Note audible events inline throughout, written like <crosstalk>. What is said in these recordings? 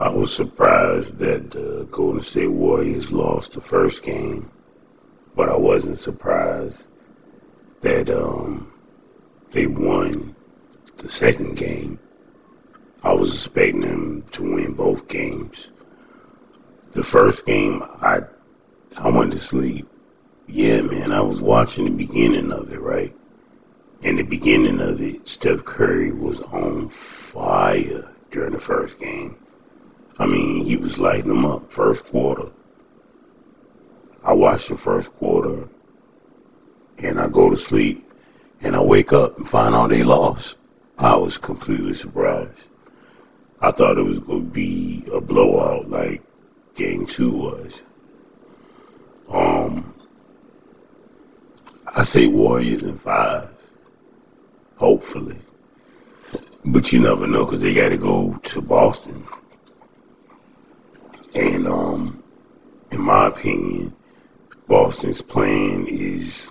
I was surprised that the Golden State Warriors lost the first game, but I wasn't surprised that um, they won the second game. I was expecting them to win both games. The first game, I I went to sleep. Yeah, man, I was watching the beginning of it, right? In the beginning of it, Steph Curry was on fire during the first game. I mean, he was lighting them up first quarter. I watched the first quarter and I go to sleep and I wake up and find out they lost. I was completely surprised. I thought it was going to be a blowout like game two was. Um, I say Warriors in five, hopefully. But you never know because they got to go to Boston. And um, in my opinion, Boston's plan is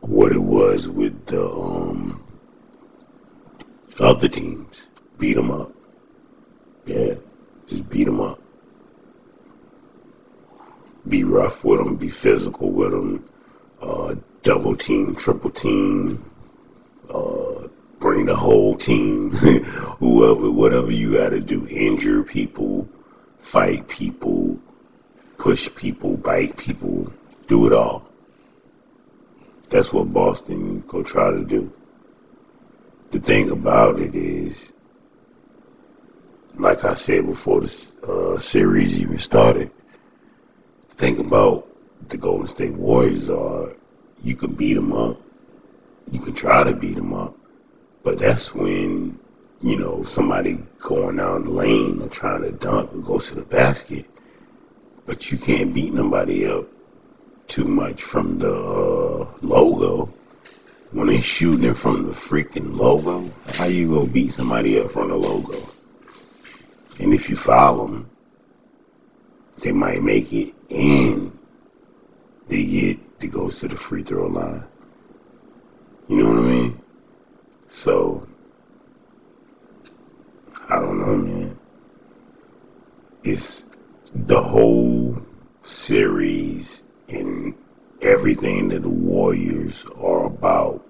what it was with the um, other teams. Beat them up. Yeah, just beat them up. Be rough with them, be physical with them, uh, double team, triple team, uh, bring the whole team, <laughs> whoever, whatever you got to do, injure people, fight people, push people, bite people, do it all. That's what Boston go try to do. The thing about it is, like I said before the uh, series even started, the thing about the Golden State Warriors are you can beat them up, you can try to beat them up, but that's when you know somebody going down the lane and trying to dunk and go to the basket, but you can't beat nobody up too much from the uh, logo. When they shooting from the freaking logo, how you gonna beat somebody up from the logo? And if you foul them, they might make it and they get to go to the free throw line. You know what I mean? So I don't know, man. It's the whole series and everything that the Warriors are about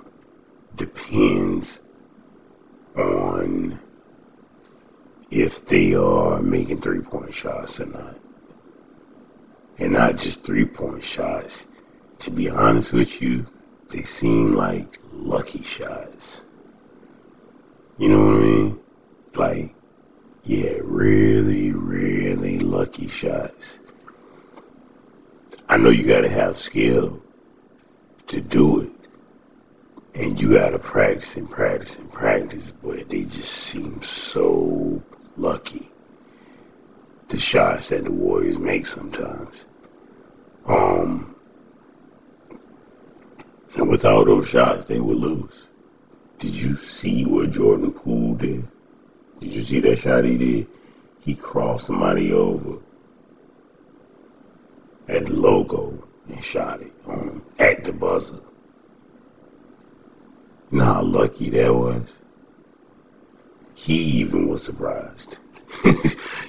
depends on if they are making three point shots or not. And not just three point shots. To be honest with you, they seem like lucky shots. You know what I mean? Really, really lucky shots. I know you gotta have skill to do it. And you gotta practice and practice and practice, but they just seem so lucky. The shots that the Warriors make sometimes. Um and without those shots they would lose. Did you see what Jordan Poole did? Did you see that shot he did? He crossed somebody over at the logo and shot it on at the buzzer. You know how lucky that was? He even was surprised. <laughs>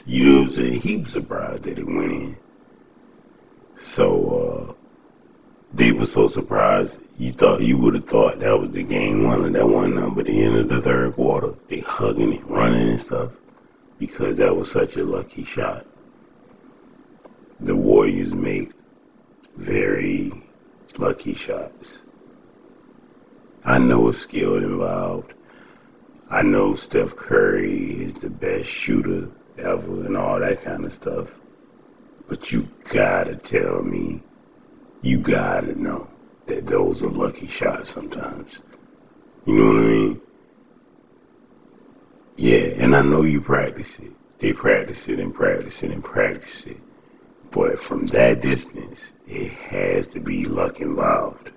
you know what I'm saying? He was surprised that it went in. So uh they were so surprised you thought you would have thought that was the game one of that one number the end of the third quarter. They hugging it, running and stuff. Because that was such a lucky shot. The Warriors make very lucky shots. I know a skill involved. I know Steph Curry is the best shooter ever and all that kind of stuff. But you gotta tell me, you gotta know that those are lucky shots sometimes. You know what I mean? Yeah, and I know you practice it. They practice it and practice it and practice it. But from that distance, it has to be luck involved.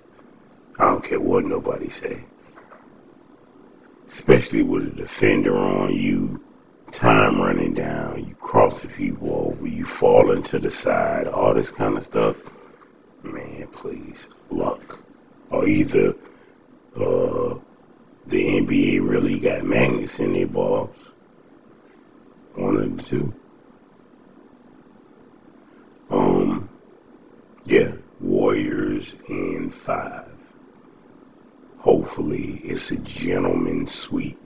I don't care what nobody say. Especially with a defender on you, time running down, you cross the people over, you fall into the side, all this kind of stuff. Man, please, luck. Or either uh, the NBA really got magnets in their balls. One of the two. Um, yeah, Warriors in five. Hopefully, it's a gentleman's sweep.